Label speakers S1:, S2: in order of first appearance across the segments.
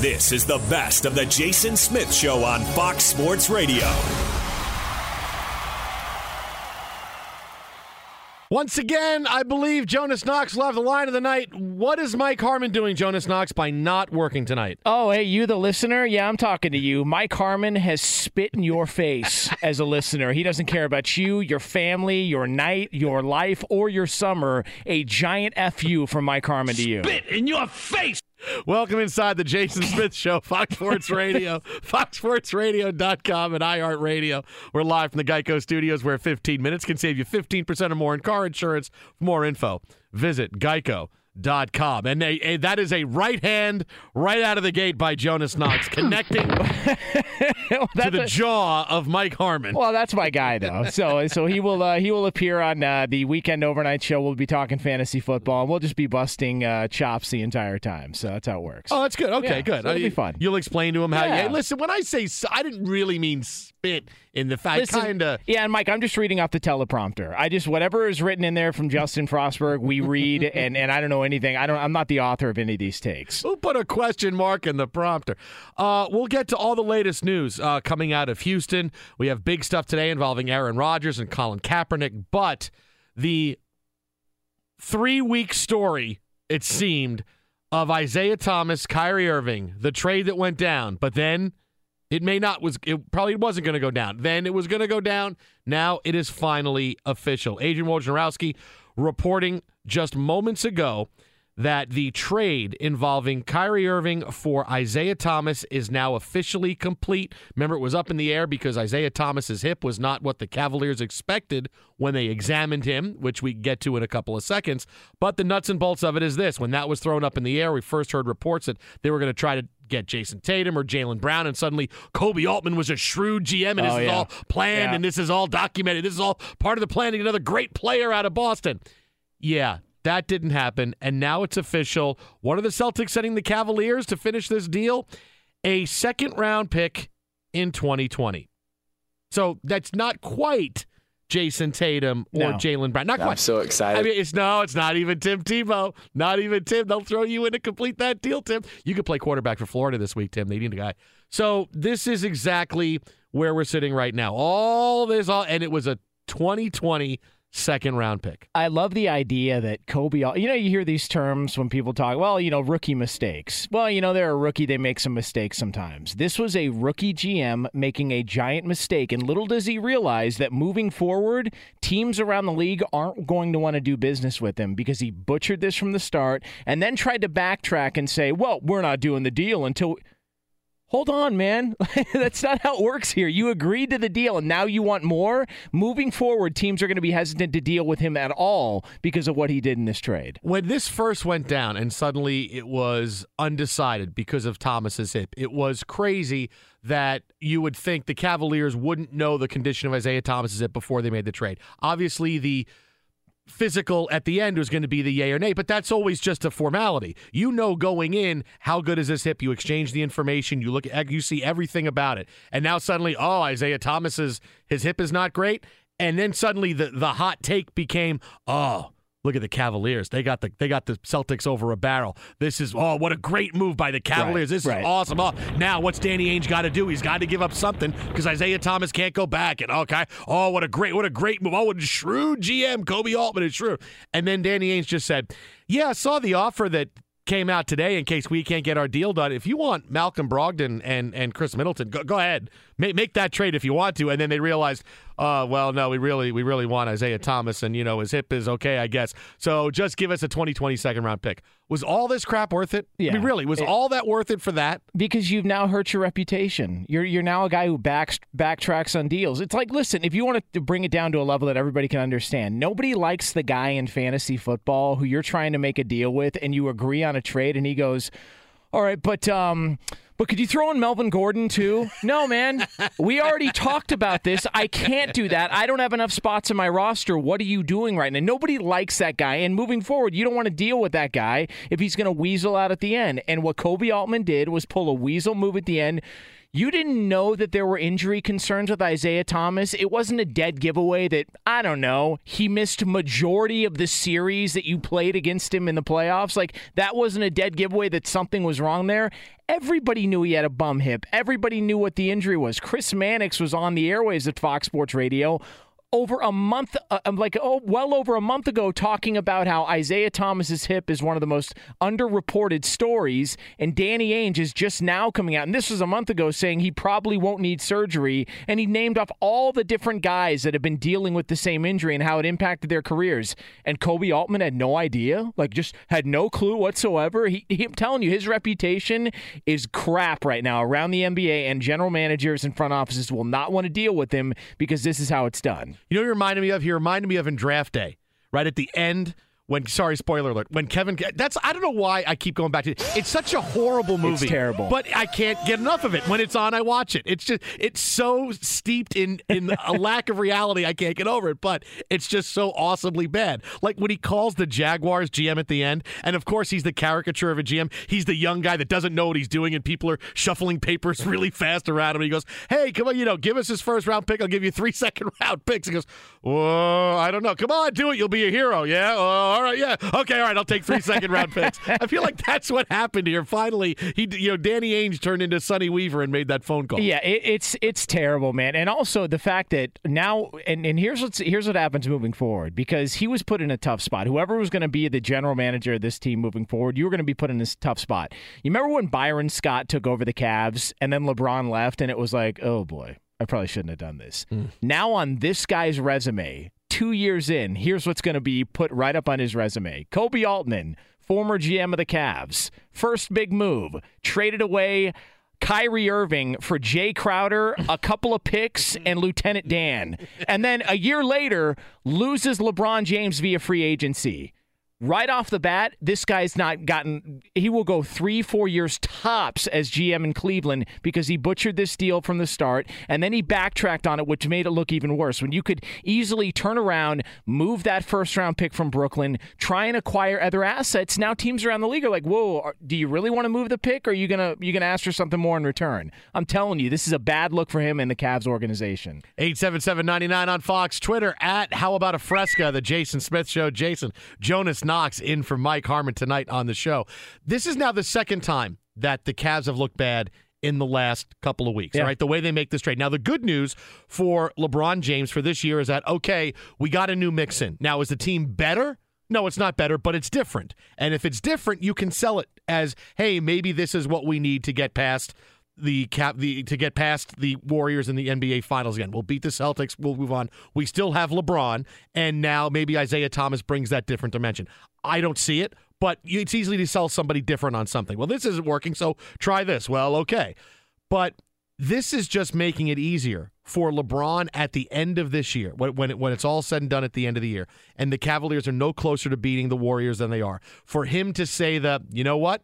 S1: This is the best of the Jason Smith Show on Fox Sports Radio.
S2: Once again, I believe Jonas Knox will have the line of the night. What is Mike Harmon doing, Jonas Knox, by not working tonight?
S3: Oh, hey, you, the listener? Yeah, I'm talking to you. Mike Harmon has spit in your face as a listener. He doesn't care about you, your family, your night, your life, or your summer. A giant FU from Mike Harmon to you.
S4: Spit in your face!
S2: Welcome inside the Jason Smith Show, Fox Sports Radio, foxsportsradio.com, and iHeartRadio. We're live from the Geico Studios where 15 minutes can save you 15% or more in car insurance. For more info, visit geico.com. And a, a, that is a right hand right out of the gate by Jonas Knox, connecting
S3: Well,
S2: to the
S3: a-
S2: jaw of Mike Harmon.
S3: Well, that's my guy though. So so he will uh, he will appear on uh, the weekend overnight show. We'll be talking fantasy football, and we'll just be busting uh, chops the entire time. So that's how it works.
S2: Oh, that's good. Okay,
S3: Yeah,
S2: good.
S3: so it'll be fun.
S2: You'll explain to him how.
S3: Yeah.
S2: Yeah. Listen, when I say I didn't really mean spit in the fact, kind of.
S3: Yeah, and Mike, I'm just reading off the teleprompter. I just whatever is written in there from Justin Frostberg, we read, and and I don't know anything. I don't. I'm not the author of any of these takes.
S2: Who put a question mark in the prompter? Uh, we'll get to all the latest news uh, coming out of Houston. We have big stuff today involving Aaron Rodgers and Colin Kaepernick, but the three week story, it seemed, of Isaiah Thomas, Kyrie Irving, the trade that went down, but then it may not was it probably wasn't going to go down. Then it was going to go down. Now it is finally official. Adrian Wojnarowski reporting just moments ago that the trade involving Kyrie Irving for Isaiah Thomas is now officially complete. Remember, it was up in the air because Isaiah Thomas's hip was not what the Cavaliers expected when they examined him, which we get to in a couple of seconds. But the nuts and bolts of it is this: when that was thrown up in the air, we first heard reports that they were going to try to get Jayson Tatum or Jaylen Brown, and suddenly Koby Altman was a shrewd GM, and this
S3: Oh,
S2: is all planned,
S3: Yeah.
S2: and this is all documented. This is all part of the planning. Another great player out of Boston. Yeah, that didn't happen, and now it's official. What are the Celtics sending the Cavaliers to finish this deal? A second round pick in 2020. So that's not quite Jayson Tatum or
S3: No.
S2: Jaylen Brown. Not quite.
S5: I'm so excited.
S2: I mean, it's no, it's not even Tim Tebow. Not even Tim. They'll throw you in to complete that deal, Tim. You could play quarterback for Florida this week, Tim. They need a guy. So this is exactly where we're sitting right now. All this, all, and it was a 2020 second round pick.
S3: I love the idea that Koby. You know, you hear these terms when people talk. Well, you know, rookie mistakes. Well, you know, they're a rookie. They make some mistakes sometimes. This was a rookie GM making a giant mistake, and little does he realize that moving forward, teams around the league aren't going to want to do business with him because he butchered this from the start, and then tried to backtrack and say, "Well, we're not doing the deal until." Hold on, man. That's not how it works here. You agreed to the deal and now you want more. Moving forward, teams are going to be hesitant to deal with him at all because of what he did in this trade.
S2: When this first went down and suddenly it was undecided because of Thomas's hip, it was crazy that you would think the Cavaliers wouldn't know the condition of Isaiah Thomas's hip before they made the trade. Obviously, the physical at the end was going to be the yay or nay, but that's always just a formality. You know going in how good is this hip. You exchange the information, you look at you see everything about it. And now suddenly, oh, Isaiah Thomas's his hip is not great. And then suddenly the the hot take became, oh, look at the Cavaliers. They got the they got the Celtics over a barrel. This is oh, what a great move by the Cavaliers.
S3: Right,
S2: this
S3: right.
S2: is awesome. Oh, now what's Danny Ainge got to do? He's got to give up something because Isaiah Thomas can't go back. And okay, oh, what a great what a great move. Oh, what a shrewd GM Koby Altman is shrewd. And then Danny Ainge just said, "Yeah, I saw the offer that." Came out today in case we can't get our deal done. If you want Malcolm Brogdon and, and Khris Middleton, go, go ahead, make, make that trade if you want to. And then they realized, uh, well, no, we really we really want Isaiah Thomas, and you know his hip is okay, I guess. So just give us a 2020 second round pick. Was all this crap worth it? I
S3: Yeah.
S2: mean, really, was
S3: It-
S2: all that worth it for that?
S3: because you've now hurt your reputation. You're you're now a guy who backs backtracks on deals. It's like, listen, if you want to bring it down to a level that everybody can understand, nobody likes the guy in fantasy football who you're trying to make a deal with, and you agree on a trade, and he goes, "All right, but um." But could you throw in Melvin Gordon too? No, man. We already talked about this. I can't do that. I don't have enough spots in my roster. What are you doing right now? Nobody likes that guy. And moving forward, you don't want to deal with that guy if he's going to weasel out at the end. And what Koby Altman did was pull a weasel move at the end. You didn't know that there were injury concerns with Isaiah Thomas. It wasn't a dead giveaway that I don't know. He missed majority of the series that you played against him in the playoffs. Like that wasn't a dead giveaway that something was wrong there. Everybody knew he had a bum hip. Everybody knew what the injury was. Chris Mannix was on the airways at Fox Sports Radio over a month, uh, like oh, well over a month ago, talking about how Isaiah Thomas's hip is one of the most underreported stories, and Danny Ainge is just now coming out, and this was a month ago, saying he probably won't need surgery, and he named off all the different guys that have been dealing with the same injury and how it impacted their careers, and Koby Altman had no idea, like just had no clue whatsoever. He, he I'm telling you, his reputation is crap right now around the NBA, and general managers and front offices will not want to deal with him because this is how it's done.
S2: You know, what he reminded me of. He reminded me of in draft day, right at the end. When sorry, spoiler alert. When Kevin, that's I don't know why I keep going back to it. It's such a horrible movie.
S3: terrible.
S2: but I can't get enough of it. When it's on, I watch it. It's just it's so steeped in in a lack of reality. I can't get over it. But it's just so awesomely bad. Like when he calls the Jaguars GM at the end, and of course he's the caricature of a GM. He's the young guy that doesn't know what he's doing, and people are shuffling papers really fast around him. And he goes, "Hey, come on, you know, give us his first round pick. I'll give you three second round picks." He goes, "Whoa, I don't know. Come on, do it. You'll be a hero. Yeah. Oh, all right. Yeah. Okay. All right. I'll take three second round picks." I feel like that's what happened here. Finally, he, you know, Danny Ainge turned into Sonny Weaver and made that phone call.
S3: Yeah, it, it's it's terrible, man. And also the fact that now and, and here's what's here's what happens moving forward because he was put in a tough spot. Whoever was going to be the general manager of this team moving forward, you were going to be put in this tough spot. You remember when Byron Scott took over the Cavs and then LeBron left and it was like, "Oh boy, I probably shouldn't have done this." Hmm. Now on this guy's resume, 2 years in, here's what's going to be put right up on his resume. Koby Altman, former GM of the Cavs, first big move, traded away Kyrie Irving for Jae Crowder, a couple of picks, and Lieutenant Dan. And then a year later, loses LeBron James via free agency. Right off the bat, this guy's not gotten. He will go three, four years tops as GM in Cleveland because he butchered this deal from the start, and then he backtracked on it, which made it look even worse. When you could easily turn around, move that first round pick from Brooklyn, try and acquire other assets. Now teams around the league are like, "Whoa, do you really want to move the pick, or are you gonna you gonna ask for something more in return?" I'm telling you, this is a bad look for him and the Cavs organization.
S2: Eight seven seven ninety nine on Fox Twitter at How About a Fresca, the Jason Smith Show. Jason Jonas Knox in for Mike Harmon tonight on the show. This is now the second time that the Cavs have looked bad in the last couple of weeks,
S3: Yeah.
S2: right? The way they make this trade. Now, the good news for LeBron James for this year is that, okay, we got a new mix in. Now, is the team better? No, it's not better, but it's different. And if it's different, you can sell it as, hey, maybe this is what we need to get past the cap the to get past the Warriors in the NBA Finals again. We'll beat the Celtics. We'll move on. We still have LeBron, and now maybe Isaiah Thomas brings that different dimension. I don't see it, but it's easy to sell somebody different on something. Well, this isn't working, so try this. Well, okay, but this is just making it easier for LeBron at the end of this year, when when, it, when it's all said and done at the end of the year, and the Cavaliers are no closer to beating the Warriors than they are. For him to say that, you know what,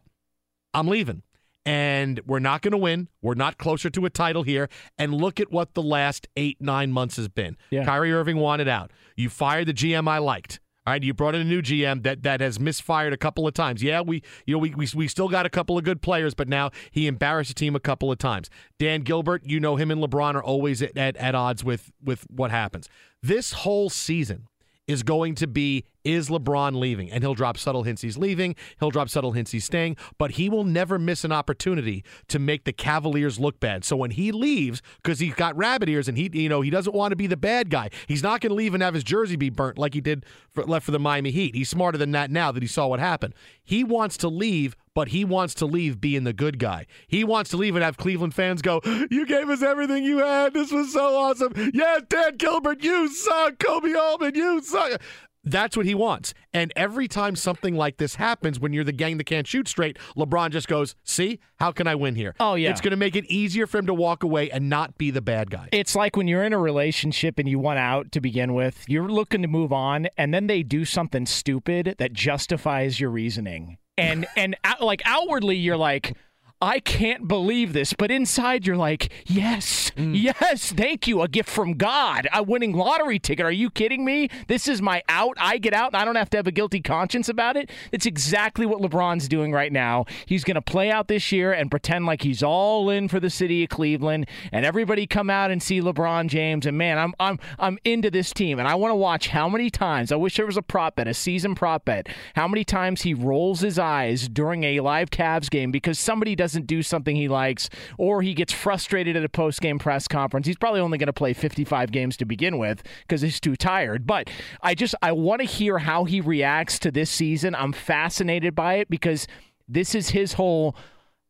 S2: I'm leaving. And we're not going to win. We're not closer to a title here. And look at what the last eight, nine months has been.
S3: Yeah.
S2: Kyrie Irving wanted out. You fired the GM I liked. All right, you brought in a new GM that that has misfired a couple of times. Yeah, we you know we, we we still got a couple of good players, but now he embarrassed the team a couple of times. Dan Gilbert, you know him and LeBron are always at, at, at odds with with what happens. This whole season is going to be is LeBron leaving? And he'll drop subtle hints he's leaving. He'll drop subtle hints he's staying, but he will never miss an opportunity to make the Cavaliers look bad. So when he leaves, because he's got rabbit ears and he, you know, he doesn't want to be the bad guy. He's not going to leave and have his jersey be burnt like he did for, left for the Miami Heat. He's smarter than that now that he saw what happened. He wants to leave, but he wants to leave being the good guy. He wants to leave and have Cleveland fans go, "You gave us everything you had. This was so awesome. Yeah, Dan Gilbert, you suck. Koby Altman, you suck." That's what he wants. And every time something like this happens, when you're the gang that can't shoot straight, LeBron just goes, See, how can I win here?
S3: Oh, yeah.
S2: It's going to make it easier for him to walk away and not be the bad guy.
S3: It's like when you're in a relationship and you want out to begin with, you're looking to move on, and then they do something stupid that justifies your reasoning. And and out, like outwardly, you're like, I can't believe this, but inside you're like, yes, mm. yes, thank you, a gift from God, a winning lottery ticket. Are you kidding me? This is my out. I get out, and I don't have to have a guilty conscience about it. It's exactly what LeBron's doing right now. He's going to play out this year and pretend like he's all in for the city of Cleveland, and everybody come out and see LeBron James. And man, I'm I'm I'm into this team, and I want to watch how many times. I wish there was a prop bet, a season prop bet. How many times he rolls his eyes during a live Cavs game because somebody doesn't do something he likes, or he gets frustrated at a post game press conference. He's probably only going to play 55 games to begin with because he's too tired. But I just I want to hear how he reacts to this season. I'm fascinated by it because this is his whole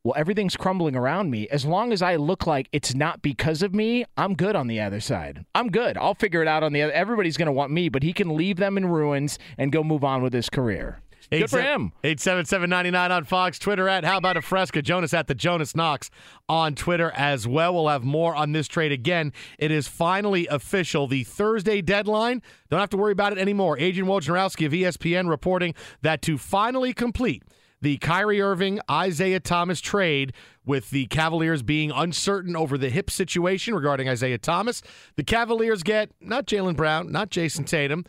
S3: well, everything's crumbling around me. As long as I look like it's not because of me, I'm good on the other side. I'm good. I'll figure it out on the other. Everybody's going to want me, but he can leave them in ruins and go move on with his career. Good for him.
S2: 877-99 on Fox, Twitter at How About a Fresca, Jonas at the Jonas Knox on Twitter as well. We'll have more on this trade again. It is finally official. The Thursday deadline, don't have to worry about it anymore. Adrian Wojnarowski of ESPN reporting that to finally complete the Kyrie Irving Isaiah Thomas trade with the Cavaliers being uncertain over the hip situation regarding Isaiah Thomas, the Cavaliers get not Jaylen Brown, not Jayson Tatum.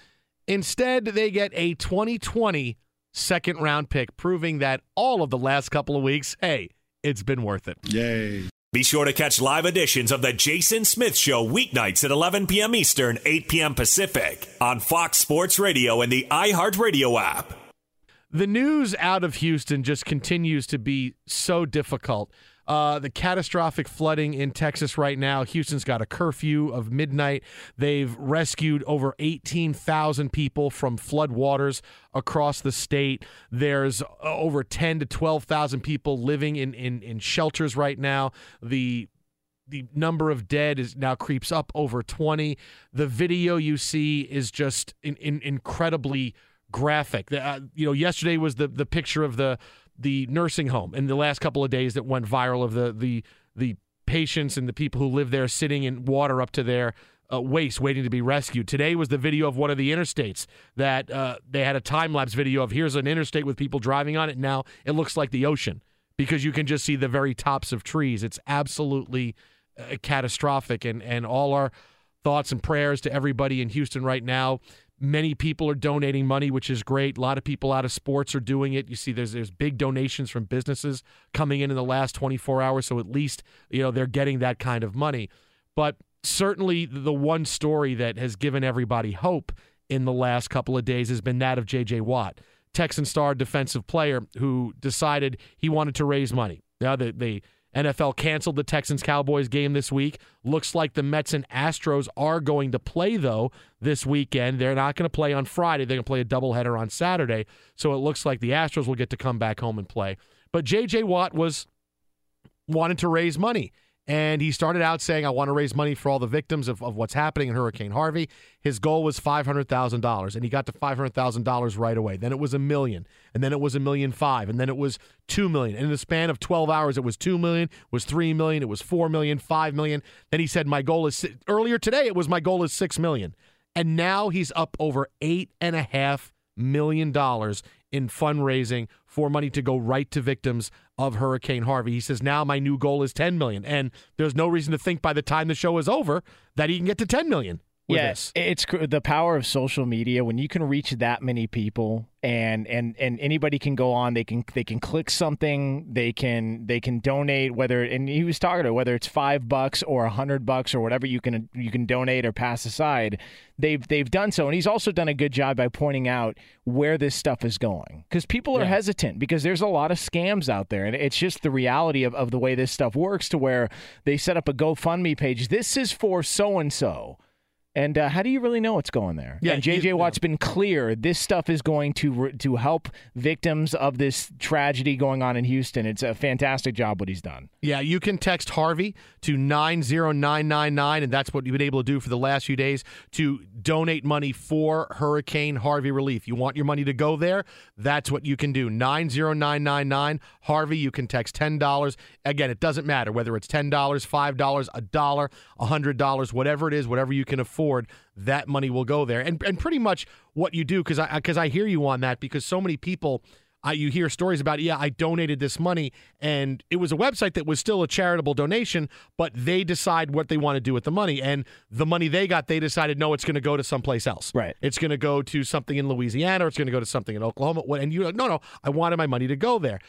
S2: Instead, they get a 2020 second round pick, proving that all of the last couple of weeks, hey, it's been worth it. Yay.
S1: Be sure to catch live editions of The Jason Smith Show weeknights at 11 p.m. Eastern, 8 p.m. Pacific on Fox Sports Radio and the iHeartRadio app.
S2: The news out of Houston just continues to be so difficult. Uh, the catastrophic flooding in Texas right now. Houston's got a curfew of midnight. They've rescued over 18,000 people from flood waters across the state. There's uh, over 10 to 12,000 people living in, in, in shelters right now. The the number of dead is now creeps up over 20. The video you see is just in, in, incredibly graphic. Uh, you know, yesterday was the the picture of the the nursing home in the last couple of days that went viral of the the the patients and the people who live there sitting in water up to their uh, waist waiting to be rescued. Today was the video of one of the interstates that uh, they had a time lapse video of. Here's an interstate with people driving on it. Now it looks like the ocean because you can just see the very tops of trees. It's absolutely uh, catastrophic, and and all our thoughts and prayers to everybody in Houston right now. Many people are donating money, which is great. A lot of people out of sports are doing it. You see, there's there's big donations from businesses coming in in the last 24 hours, so at least you know they're getting that kind of money. But certainly, the one story that has given everybody hope in the last couple of days has been that of J.J. Watt, Texan star defensive player who decided he wanted to raise money. Now the, NFL canceled the Texans Cowboys game this week. Looks like the Mets and Astros are going to play, though, this weekend. They're not going to play on Friday. They're going to play a doubleheader on Saturday. So it looks like the Astros will get to come back home and play. But J.J. Watt was wanted to raise money. And he started out saying, I want to raise money for all the victims of, of what's happening in Hurricane Harvey. His goal was $500,000, and he got to $500,000 right away. Then it was a million, and then it was a million five, and then it was 2 million. And in the span of 12 hours, it was $2 million, was 3 million, it was $4 million, $5 million. Then he said, My goal is, earlier today, it was my goal is $6 million. And now he's up over $8.5 million dollars in fundraising for money to go right to victims of Hurricane Harvey. He says now my new goal is 10 million and there's no reason to think by the time the show is over that he can get to 10 million.
S3: Yeah,
S2: this.
S3: it's the power of social media when you can reach that many people and and and anybody can go on they can they can click something they can they can donate whether and he was talking to whether it's five bucks or a hundred bucks or whatever you can you can donate or pass aside they've they've done so and he's also done a good job by pointing out where this stuff is going because people are
S2: Yeah.
S3: hesitant because there's a lot of scams out there and it's just the reality of, of the way this stuff works to where they set up a GoFundMe page this is for so and so and uh, how do you really know what's going there?
S2: Yeah,
S3: and JJ Watt's been clear. This stuff is going to re- to help victims of this tragedy going on in Houston. It's a fantastic job what he's done.
S2: Yeah, you can text Harvey to 90999, and that's what you've been able to do for the last few days to donate money for Hurricane Harvey relief. You want your money to go there? That's what you can do. 90999 Harvey, you can text $10. Again, it doesn't matter whether it's $10, $5, a dollar, $100, whatever it is, whatever you can afford, that money will go there. And and pretty much what you do cuz I cuz I hear you on that because so many people I, you hear stories about, yeah, I donated this money, and it was a website that was still a charitable donation, but they decide what they want to do with the money. And the money they got, they decided, no, it's going to go to someplace else.
S3: Right.
S2: It's going to go to something in Louisiana, or it's going to go to something in Oklahoma. And you're like, no, no, I wanted my money to go there.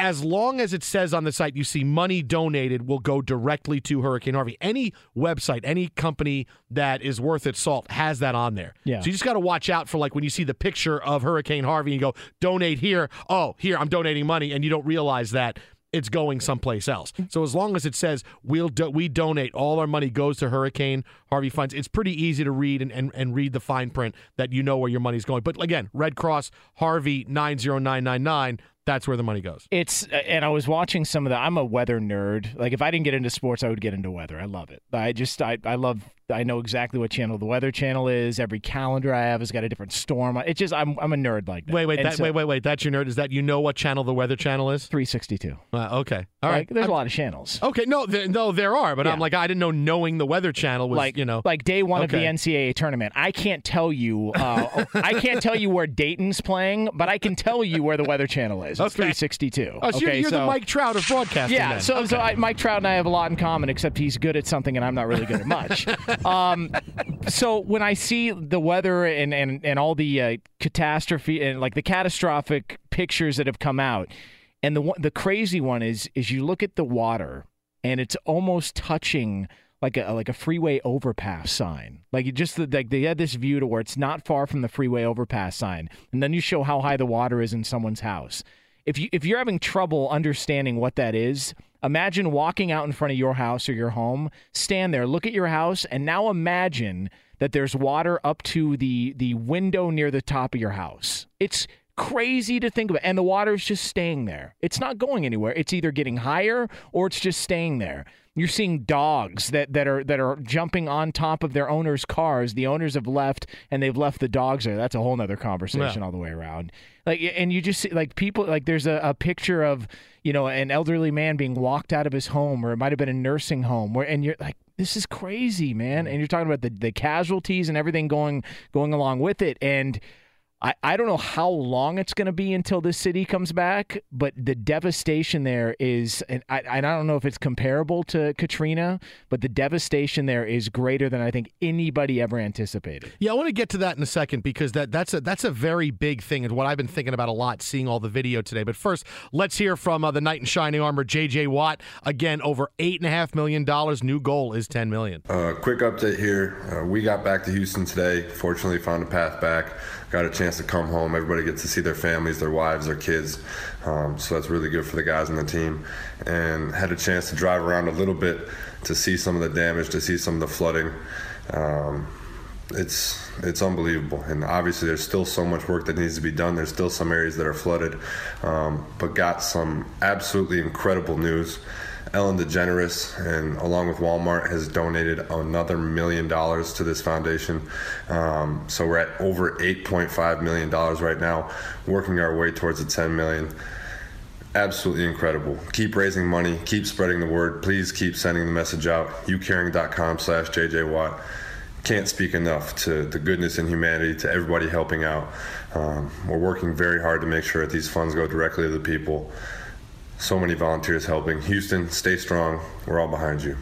S2: As long as it says on the site you see money donated will go directly to Hurricane Harvey. Any website, any company that is worth its salt has that on there.
S3: Yeah.
S2: So you just got to watch out for like when you see the picture of Hurricane Harvey and you go donate here. Oh, here I'm donating money, and you don't realize that it's going someplace else. So as long as it says we'll do, we donate all our money goes to Hurricane Harvey funds, it's pretty easy to read and, and, and read the fine print that you know where your money's going. But again, Red Cross Harvey nine zero nine nine nine. That's where the money goes.
S3: It's and I was watching some of the. I'm a weather nerd. Like if I didn't get into sports, I would get into weather. I love it. I just I I love. I know exactly what channel the Weather Channel is. Every calendar I have has got a different storm. It's just I'm I'm a nerd like that.
S2: Wait, wait, that,
S3: so-
S2: wait, wait, wait. That's your nerd. Is that you know what channel the Weather Channel is?
S3: 362.
S2: Uh, okay, all right.
S3: Like, there's
S2: I'm-
S3: a lot of channels.
S2: Okay, no, there, no, there are, but I'm like, I didn't know knowing the Weather Channel was,
S3: like
S2: you know,
S3: like day one of the NCAA tournament. I can't tell you. Uh, I can't tell you where Dayton's playing, but I can tell you where the Weather Channel is. It's
S2: Okay.
S3: 362.
S2: Oh, so you're,
S3: okay,
S2: you're
S3: so
S2: the Mike Trout of broadcasting.
S3: yeah.
S2: then.
S3: So so I, Mike Trout and I have a lot in common, except he's good at something and I'm not really good at much. um, so when I see the weather and and and all the uh, catastrophe and like the catastrophic pictures that have come out, and the the crazy one is is you look at the water and it's almost touching like a like a freeway overpass sign. Like you just like they had this view to where it's not far from the freeway overpass sign, and then you show how high the water is in someone's house. If you if you're having trouble understanding what that is, imagine walking out in front of your house or your home, stand there, look at your house, and now imagine that there's water up to the the window near the top of your house. It's crazy to think about and the water is just staying there. It's not going anywhere. It's either getting higher or it's just staying there. You're seeing dogs that, that are that are jumping on top of their owners' cars. The owners have left and they've left the dogs there. That's a whole nother conversation
S2: Yeah.
S3: all the way around. Like and you just see like people like there's a, a picture of, you know, an elderly man being walked out of his home or it might have been a nursing home where and you're like This is crazy, man. Mm. And you're talking about the, the casualties and everything going going along with it. And I, I don't know how long it's going to be until this city comes back, but the devastation there is, and I, I don't know if it's comparable to Katrina, but the devastation there is greater than I think anybody ever anticipated.
S2: Yeah, I want to get to that in a second because that that's a that's a very big thing and what I've been thinking about a lot, seeing all the video today. But first, let's hear from uh, the knight in shining armor, J.J. Watt. Again, over eight and a half million dollars. New goal is ten million.
S5: Uh, quick update here: uh, we got back to Houston today. Fortunately, found a path back. Got a chance to come home. Everybody gets to see their families, their wives, their kids. Um, so that's really good for the guys on the team. And had a chance to drive around a little bit to see some of the damage, to see some of the flooding. Um, it's it's unbelievable, and obviously there's still so much work that needs to be done. There's still some areas that are flooded, um, but got some absolutely incredible news. Ellen DeGeneres, and along with Walmart, has donated another million dollars to this foundation. Um, so we're at over 8.5 million dollars right now, working our way towards the 10 million. Absolutely incredible. Keep raising money. Keep spreading the word. Please keep sending the message out. YouCaring.com slash JJ Watt. Can't speak enough to the goodness and humanity, to everybody helping out. Um, we're working very hard to make sure that these funds go directly to the people so many volunteers helping. Houston, stay strong. We're all behind you.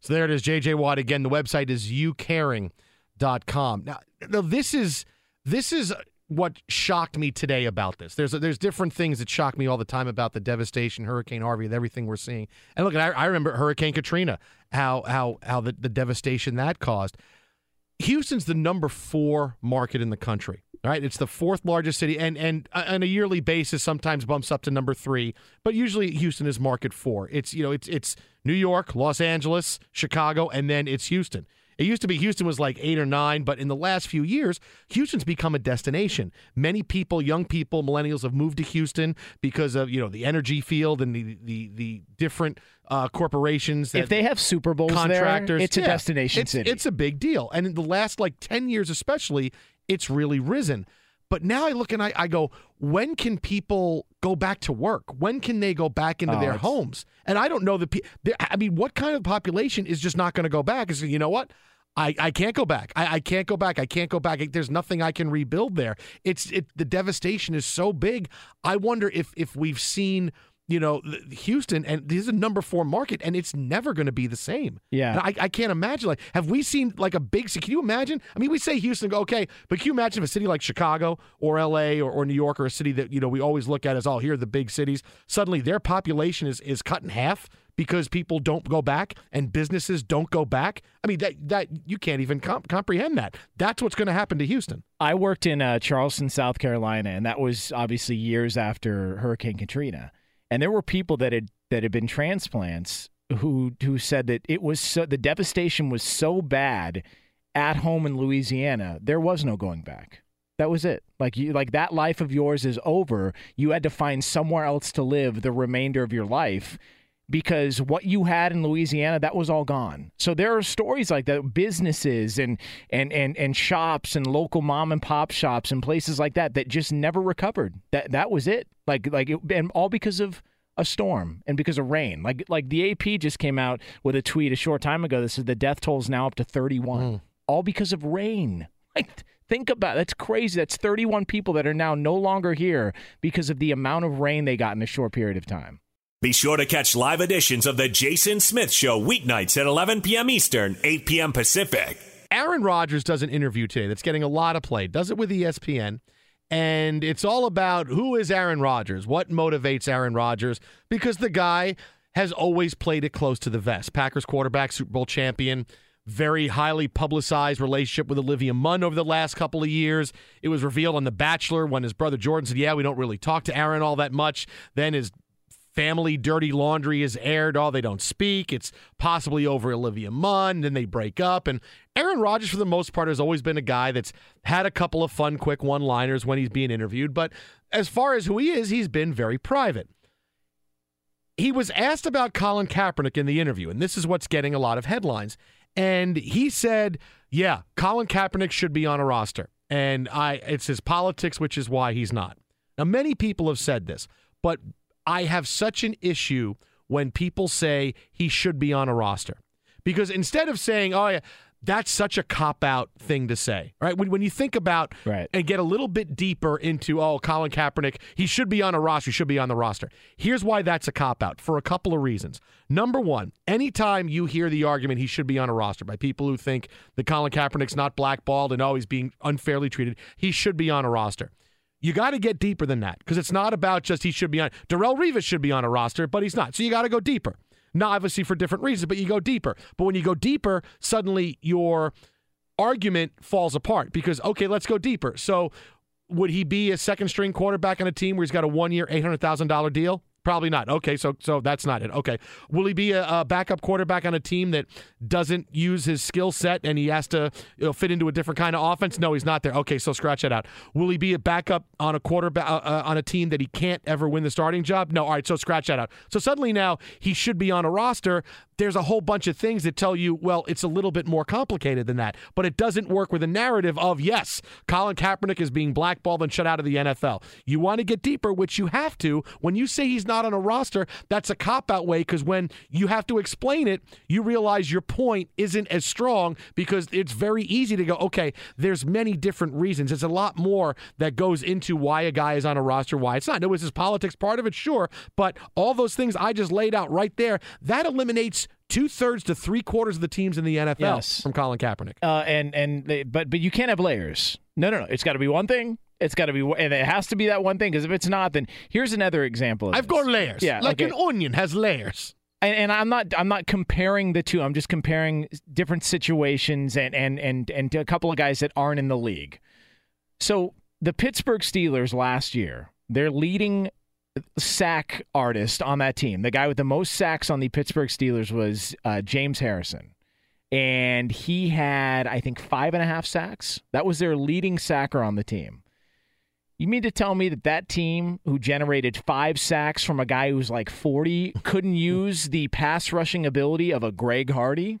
S2: So there it is, JJ Watt. Again, the website is youcaring.com. Now, now this is this is what shocked me today about this. There's there's different things that shock me all the time about the devastation, Hurricane Harvey, and everything we're seeing. And look, I, I remember Hurricane Katrina, how how how the, the devastation that caused. Houston's the number four market in the country. Right, it's the fourth largest city, and and uh, on a yearly basis, sometimes bumps up to number three, but usually Houston is market four. It's you know it's it's New York, Los Angeles, Chicago, and then it's Houston. It used to be Houston was like eight or nine, but in the last few years, Houston's become a destination. Many people, young people, millennials, have moved to Houston because of you know the energy field and the the the different uh, corporations.
S3: if they have Super Bowls contractors, there, it's a yeah, destination
S2: it's,
S3: city.
S2: It's a big deal, and in the last like ten years, especially, it's really risen. But now I look and I, I go, when can people go back to work? When can they go back into oh, their homes? And I don't know the. Pe- I mean, what kind of population is just not going to go back? Is you know what? I, I can't go back. I, I can't go back. I can't go back. There's nothing I can rebuild there. It's it. The devastation is so big. I wonder if if we've seen you know, Houston, and this is a number four market, and it's never going to be the same.
S3: Yeah,
S2: I, I, can't imagine. Like, have we seen like a big? Can you imagine? I mean, we say Houston, okay, but can you imagine if a city like Chicago or L.A. or, or New York or a city that you know we always look at as all oh, here are the big cities, suddenly their population is is cut in half because people don't go back and businesses don't go back. I mean, that that you can't even comp- comprehend that. That's what's going to happen to Houston.
S3: I worked in uh, Charleston, South Carolina, and that was obviously years after Hurricane Katrina and there were people that had that had been transplants who who said that it was so, the devastation was so bad at home in Louisiana, there was no going back. That was it. Like you like that life of yours is over. You had to find somewhere else to live the remainder of your life because what you had in Louisiana that was all gone. So there are stories like that businesses and and and and shops and local mom and pop shops and places like that that just never recovered. That that was it. Like like it, and all because of a storm and because of rain. Like like the AP just came out with a tweet a short time ago that says the death toll is now up to 31. Mm. All because of rain. Like think about it. that's crazy. That's 31 people that are now no longer here because of the amount of rain they got in a short period of time.
S1: Be sure to catch live editions of The Jason Smith Show weeknights at 11 p.m. Eastern, 8 p.m. Pacific.
S2: Aaron Rodgers does an interview today that's getting a lot of play, does it with ESPN. And it's all about who is Aaron Rodgers? What motivates Aaron Rodgers? Because the guy has always played it close to the vest. Packers quarterback, Super Bowl champion, very highly publicized relationship with Olivia Munn over the last couple of years. It was revealed on The Bachelor when his brother Jordan said, Yeah, we don't really talk to Aaron all that much. Then his family dirty laundry is aired. Oh, they don't speak. It's possibly over Olivia Munn. Then they break up. And Aaron Rodgers, for the most part, has always been a guy that's had a couple of fun, quick one liners when he's being interviewed. But as far as who he is, he's been very private. He was asked about Colin Kaepernick in the interview, and this is what's getting a lot of headlines. And he said, Yeah, Colin Kaepernick should be on a roster. And I it's his politics, which is why he's not. Now, many people have said this, but I have such an issue when people say he should be on a roster Because instead of saying, "Oh yeah," that's such a cop out thing to say, right? When, when you think about
S3: Right.
S2: and get a little bit deeper into, oh, Colin Kaepernick, he should be on a roster, he should be on the roster. Here's why that's a cop out for a couple of reasons. Number one, anytime you hear the argument he should be on a roster by people who think that Colin Kaepernick's not blackballed and oh, he's being unfairly treated, he should be on a roster. You got to get deeper than that because it's not about just he should be on. Darrelle Revis should be on a roster, but he's not. So you got to go deeper. Not obviously for different reasons, but you go deeper. But when you go deeper, suddenly your argument falls apart because okay, let's go deeper. So would he be a second string quarterback on a team where he's got a one year, eight hundred thousand dollar deal? Probably not. Okay, so so that's not it. Okay, will he be a, a backup quarterback on a team that doesn't use his skill set and he has to you know, fit into a different kind of offense? No, he's not there. Okay, so scratch that out. Will he be a backup on a quarterback uh, uh, on a team that he can't ever win the starting job? No. All right, so scratch that out. So suddenly now he should be on a roster. There's a whole bunch of things that tell you, well, it's a little bit more complicated than that. But it doesn't work with a narrative of yes, Colin Kaepernick is being blackballed and shut out of the NFL. You want to get deeper, which you have to. When you say he's not on a roster, that's a cop out way because when you have to explain it, you realize your point isn't as strong because it's very easy to go, okay, there's many different reasons. It's a lot more that goes into why a guy is on a roster, why it's not. No, is his politics part of it? Sure. But all those things I just laid out right there, that eliminates two thirds to three quarters of the teams in the NFL
S3: Yes.
S2: from Colin Kaepernick.
S3: Uh, and and they, but but you can't have layers. No, no, no. It's got to be one thing. It's got to be, and it has to be that one thing. Because if it's not, then here's another example. Of
S2: I've
S3: this.
S2: got layers.
S3: Yeah,
S2: Like
S3: okay.
S2: an onion has layers.
S3: and, and I'm not I'm not comparing the two. I'm just comparing different situations and and and and a couple of guys that aren't in the league. So the Pittsburgh Steelers last year, their leading sack artist on that team, the guy with the most sacks on the Pittsburgh Steelers was uh, James Harrison. And he had, I think, five and a half sacks. That was their leading sacker on the team. You mean to tell me that that team who generated five sacks from a guy who's like 40 couldn't use the pass rushing ability of a Greg Hardy?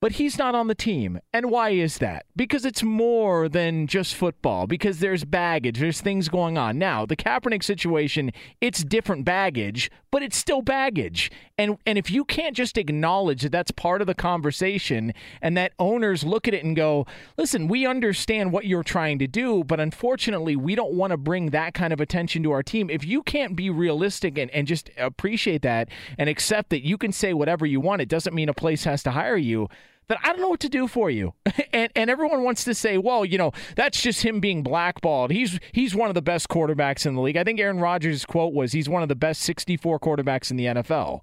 S3: But he's not on the team. And why is that? Because it's more than just football, because there's baggage, there's things going on. Now, the Kaepernick situation, it's different baggage, but it's still baggage. And and if you can't just acknowledge that that's part of the conversation and that owners look at it and go, "Listen, we understand what you're trying to do, but unfortunately, we don't want to bring that kind of attention to our team." If you can't be realistic and, and just appreciate that and accept that you can say whatever you want, it doesn't mean a place has to hire you that I don't know what to do for you. and and everyone wants to say, well, you know, that's just him being blackballed. He's he's one of the best quarterbacks in the league. I think Aaron Rodgers' quote was he's one of the best 64 quarterbacks in the NFL.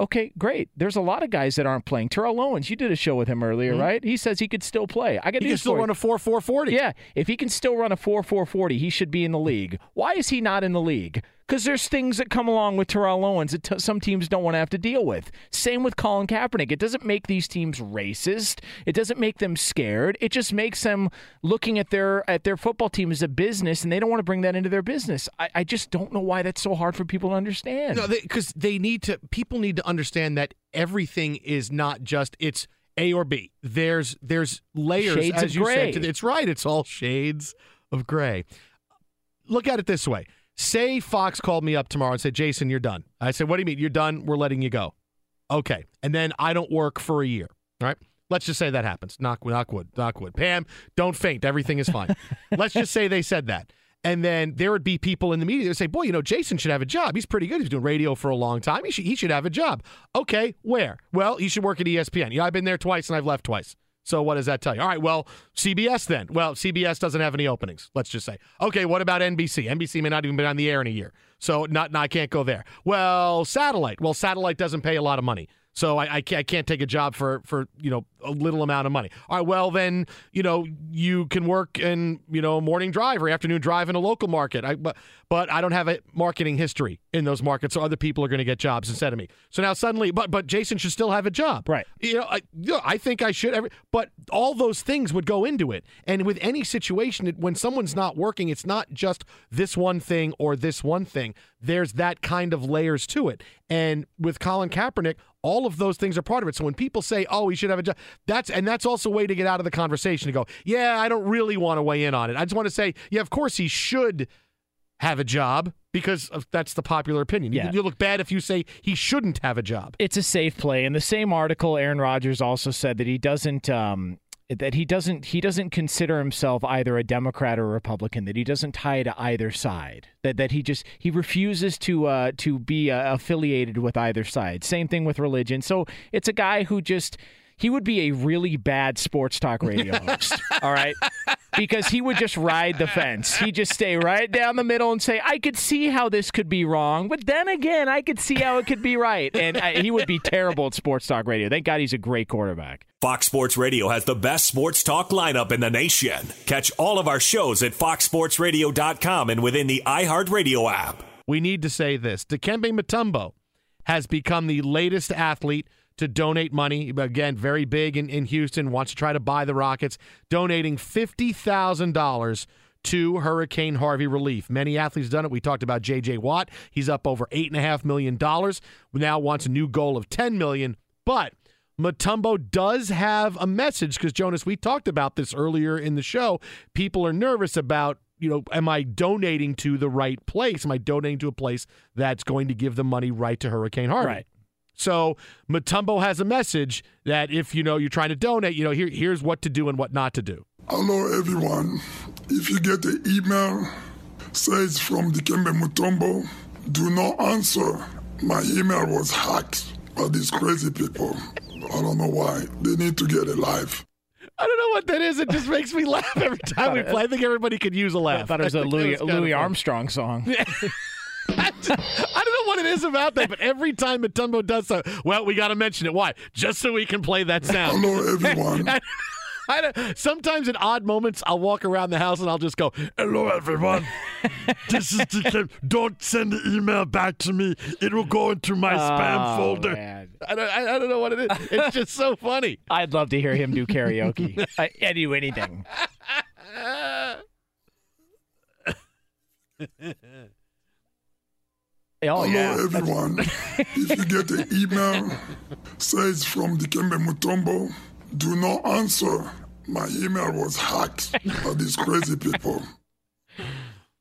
S3: Okay, great. There's a lot of guys that aren't playing. Terrell Owens, you did a show with him earlier, hmm. right? He says he could still play. I got
S2: He can still run a 4 4 40.
S3: Yeah, if he can still run a 4 4 40, he should be in the league. Why is he not in the league? Because there's things that come along with Terrell Owens that t- some teams don't want to have to deal with. Same with Colin Kaepernick. It doesn't make these teams racist. It doesn't make them scared. It just makes them looking at their at their football team as a business, and they don't want to bring that into their business. I, I just don't know why that's so hard for people to understand.
S2: No, because they, need to. People need to understand that everything is not just it's A or B. There's there's layers,
S3: Shades
S2: as
S3: of
S2: you
S3: gray.
S2: said. It's right. It's all shades of gray. Look at it this way. Say Fox called me up tomorrow and said, "Jason, you're done." I said, "What do you mean? You're done? We're letting you go." Okay, and then I don't work for a year. All right. Let's just say that happens. Knock, knock wood, knock wood. Pam, don't faint. Everything is fine. Let's just say they said that. And then there would be people in the media that say, boy, you know, Jason should have a job. He's pretty good. He's doing radio for a long time. He should, he should have a job. Okay, where? Well, he should work at ESPN. Yeah, I've been there twice and I've left twice. So what does that tell you? All right, well, CBS then. Well, CBS doesn't have any openings, let's just say. Okay, what about NBC? NBC may not even been on the air in a year. So not, no, I can't go there. Well, satellite. Well, satellite doesn't pay a lot of money. So I, I can't take a job for, for, you know, a little amount of money. All right, well, then, you know, you can work in, you know, morning drive or afternoon drive in a local market. I, but, but I don't have a marketing history in those markets, so other people are going to get jobs instead of me. So now suddenly, but but Jason should still have a job.
S3: Right.
S2: You know, I, you know, I think I should. Every, but all those things would go into it. And with any situation, it- when someone's not working, it's not just this one thing or this one thing. There's that kind of layers to it. And with Colin Kaepernick, all of those things are part of it. So when people say, "Oh, he should have a job," that's and that's also a way to get out of the conversation to go, "Yeah, I don't really want to weigh in on it. I just want to say, yeah, of course he should." have a job because that's the popular opinion. You-
S3: Yeah.
S2: You, look bad if you say he shouldn't have a job.
S3: it's a safe play. In the same article, Aaron Rodgers also said that he doesn't um, that he doesn't he doesn't consider himself either a Democrat or a Republican. That he doesn't tie to either side. That that he just he refuses to uh, to be uh, affiliated with either side. Same thing with religion. So it's a guy who just. He would be a really bad sports talk radio host, all right? Because he would just ride the fence. He'd just stay right down the middle and say, I could see how this could be wrong, but then again, I could see how it could be right. And I, he would be terrible at sports talk radio. Thank God he's a great quarterback.
S1: Fox Sports Radio has the best sports talk lineup in the nation. Catch all of our shows at foxsportsradio.com and within the iHeartRadio app.
S2: we need to say this. Dikembe Mutombo has become the latest athlete to donate money. Again, very big in, in Houston, wants to try to buy the Rockets, donating $50,000 to Hurricane Harvey relief. Many athletes done it. We talked about J.J. Watt. He's up over $8.5 million. Now wants a new goal of $10 million. But Mutombo does have a message because Jonas, we talked about this earlier in the show. People are nervous about, you know, am I donating to the right place? Am I donating to a place that's going to give the money right to Hurricane Harvey?
S3: Right.
S2: So Mutombo has a message that if you know you're trying to donate, you know, here here's what to do and what not to do.
S6: Hello, everyone. If you get the email says from Dikembe Mutombo, do not answer. My email was hacked by these crazy people. I don't know why. They need to get a life.
S2: I don't know what that is. It just makes me laugh every time we play. I think everybody could use a laugh.
S3: I thought it was a Louis, Louis. Armstrong song.
S2: I, don't know what it is about that, but every time Mutombo does so, well, we got to mention it. Why? Just so we can play that sound.
S6: Hello, everyone.
S2: And I sometimes in odd moments, I'll walk around the house and I'll just go, "Hello, everyone. this is the Don't send the email back to me. It will go into my oh, spam
S3: Oh,
S2: folder."
S3: man.
S2: I don't, I, I don't know what it is. It's just so funny.
S3: I'd love to hear him do karaoke. I, I'd do anything. Oh
S6: Hello,
S3: yeah.
S6: everyone. if you get the email says from Dikembe Mutombo, do not answer. My email was hacked by these crazy people.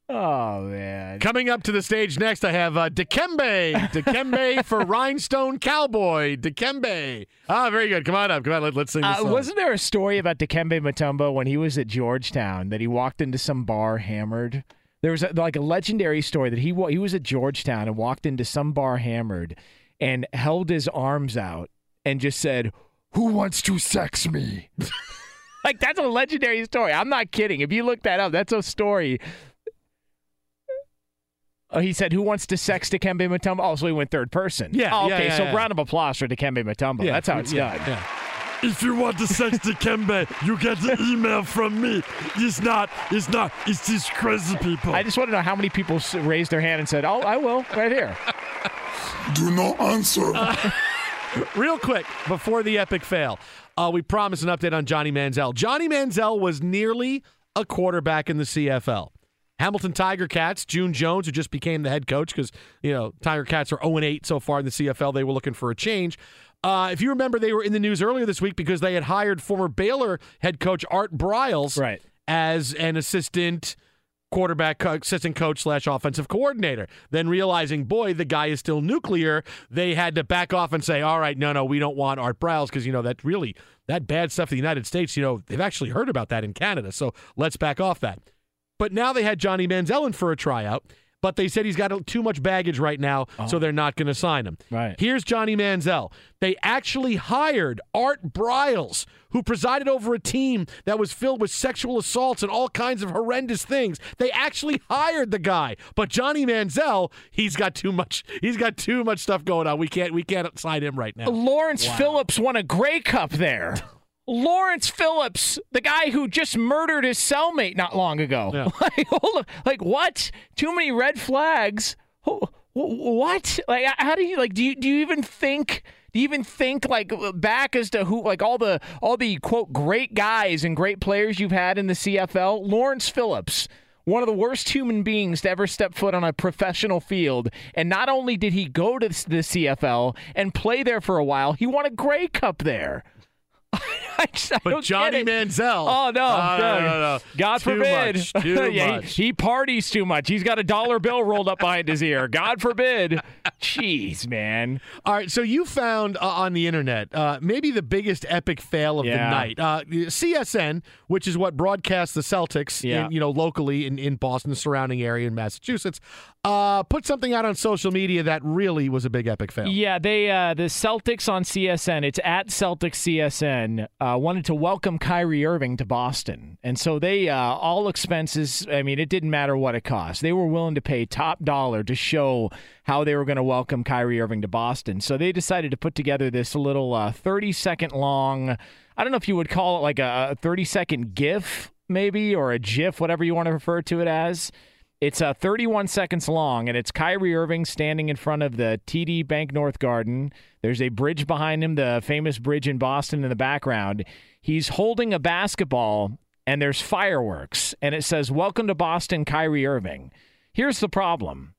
S3: Oh man.
S2: Coming up to the stage next, I have uh, Dikembe. Dikembe for Rhinestone Cowboy. Dikembe. Ah, very good. Come on up. Come on. Let, us sing this
S3: Uh,
S2: song.
S3: wasn't there a story about Dikembe Mutombo when he was at Georgetown that he walked into some bar hammered? There was a, like a legendary story that he he was at Georgetown and walked into some bar hammered and held his arms out and just said, "Who wants to sex me?" like that's a legendary story. I'm not kidding. If you look that up, that's a story. Oh, he said, "Who wants to sex Dikembe Mutombo?" Oh, so he went third person.
S2: Yeah,
S3: Oh, okay.
S2: yeah,
S3: so
S2: yeah.
S3: round of applause for Dikembe Mutombo.
S2: Yeah,
S3: that's how it's
S2: yeah,
S3: done.
S2: Yeah. If you want to sex Dikembe, you get the email from me. It's not. It's not. It's these crazy people.
S3: I just want to know how many people raised their hand and said, "Oh, I will, right here."
S6: Do not answer.
S2: Real quick, before the epic fail, uh, we promised an update on Johnny Manziel. Johnny Manziel was nearly a quarterback in the CFL. Hamilton Tiger Cats, June Jones, who just became the head coach because, you know, Tiger Cats are 0 8 so far in the CFL. They were looking for a change. Uh, if you remember, they were in the news earlier this week because they had hired former Baylor head coach Art Briles
S3: Right.
S2: as an assistant quarterback co- assistant coach slash offensive coordinator. Then realizing, boy, the guy is still nuclear, they had to back off and say, all right, no, no, we don't want Art Briles because you know that really that bad stuff in the United States. You know they've actually heard about that in Canada, so let's back off that. But now they had Johnny Manziel in for a tryout. But they said he's got too much baggage right now, so oh. they're not going to sign him.
S3: Right.
S2: Here's Johnny Manziel. They actually hired Art Briles, who presided over a team that was filled with sexual assaults and all kinds of horrendous things. They actually hired the guy. But Johnny Manziel, he's got too much. He's got too much stuff going on. We can't. We can't sign him right now.
S3: Lawrence Phillips won a Grey Cup there. Lawrence Phillips, the guy who just murdered his cellmate not long ago.
S2: Yeah.
S3: like, hold on. like what? Too many red flags. Wh- wh- What? Like, how do you like? Do you do you even think? Do you even think like back as to who like all the all the quote great guys and great players you've had in the CFL? Lawrence Phillips, one of the worst human beings to ever step foot on a professional field. And not only did he go to the CFL and play there for a while, he won a Grey Cup there. I I
S2: But Johnny. Manziel.
S3: Oh no,
S2: Uh, no, no, no.
S3: God
S2: Too
S3: forbid.
S2: much, too
S3: Yeah, he-
S2: much.
S3: He, parties too much. He's got a dollar bill rolled up behind his ear. God forbid. Jeez, man.
S2: All right, so you found uh, on the internet uh, maybe the biggest epic fail of the night. Uh, CSN, which is what broadcasts the Celtics,
S3: Yeah.
S2: in, you know, locally in, in Boston, the surrounding area in Massachusetts, uh, put something out on social media that really was a big epic fail.
S3: Yeah, they uh, the Celtics on CSN. It's at Celtics CSN. Uh, wanted to welcome Kyrie Irving to Boston, and so they uh, all expenses. I mean, it didn't matter what it cost. They were willing to pay top dollar to show how they were going to welcome Kyrie Irving to Boston. So they decided to put together this little uh, thirty second long. I don't know if you would call it like a, a thirty second GIF, maybe, or a GIF, whatever you want to refer to it as. It's uh, 31 seconds long, and it's Kyrie Irving standing in front of the TD Bank North Garden. There's a bridge behind him, the famous bridge in Boston in the background. He's holding a basketball, and there's fireworks, and it says, Welcome to Boston, Kyrie Irving. Here's the problem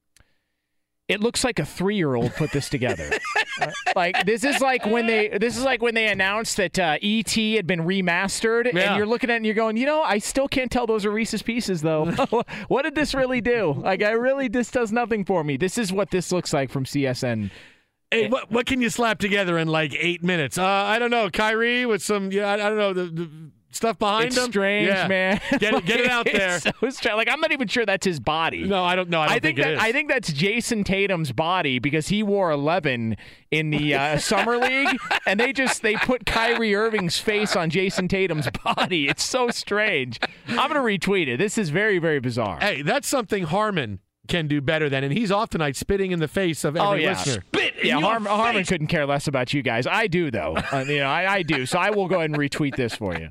S3: it looks like a three year old put this together. Uh, like this is like when they this is like when they announced that uh, ET had been remastered,
S2: Yeah.
S3: and you're looking at it and you're going, you know, I still can't tell those are Reese's Pieces though. what did this really do? Like, I really this does nothing for me. This is what this looks like from CSN.
S2: Hey, what what can you slap together in like eight minutes? Uh, I don't know, Kyrie with some, yeah, I, I don't know, the, the stuff behind
S3: It's
S2: him.
S3: strange,
S2: Yeah.
S3: man.
S2: Get it, get it out there.
S3: It's so strange. Like, I'm not even sure that's his body.
S2: No, I don't know. I don't
S3: I think,
S2: it
S3: that. I think that's Jayson Tatum's body because he wore 11 in the uh, summer league, and they just they put Kyrie Irving's face on Jayson Tatum's body. It's so strange. I'm gonna retweet it. This is very very bizarre.
S2: Hey, that's something Harmon can do better than, and he's off tonight spitting in the face of every
S3: oh yeah,
S2: listener.
S3: yeah. Harm, Harmon couldn't care less about you guys. I do though. Uh, you know, I, I do. So I will go ahead and retweet this for you.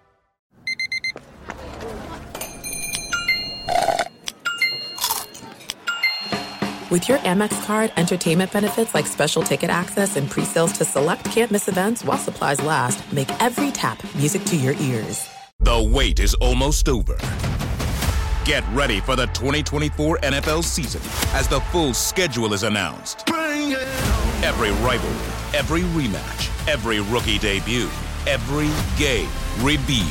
S7: With your Amex card, entertainment benefits like special ticket access and pre-sales to select campus events while supplies last, make every tap music to your ears.
S8: The wait is almost over. Get ready for the 2024 NFL season as the full schedule is announced. Every rivalry, every rematch, every rookie debut, every game revealed.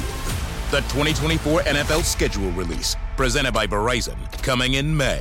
S8: The 2024 NFL schedule release, presented by Verizon, coming in May.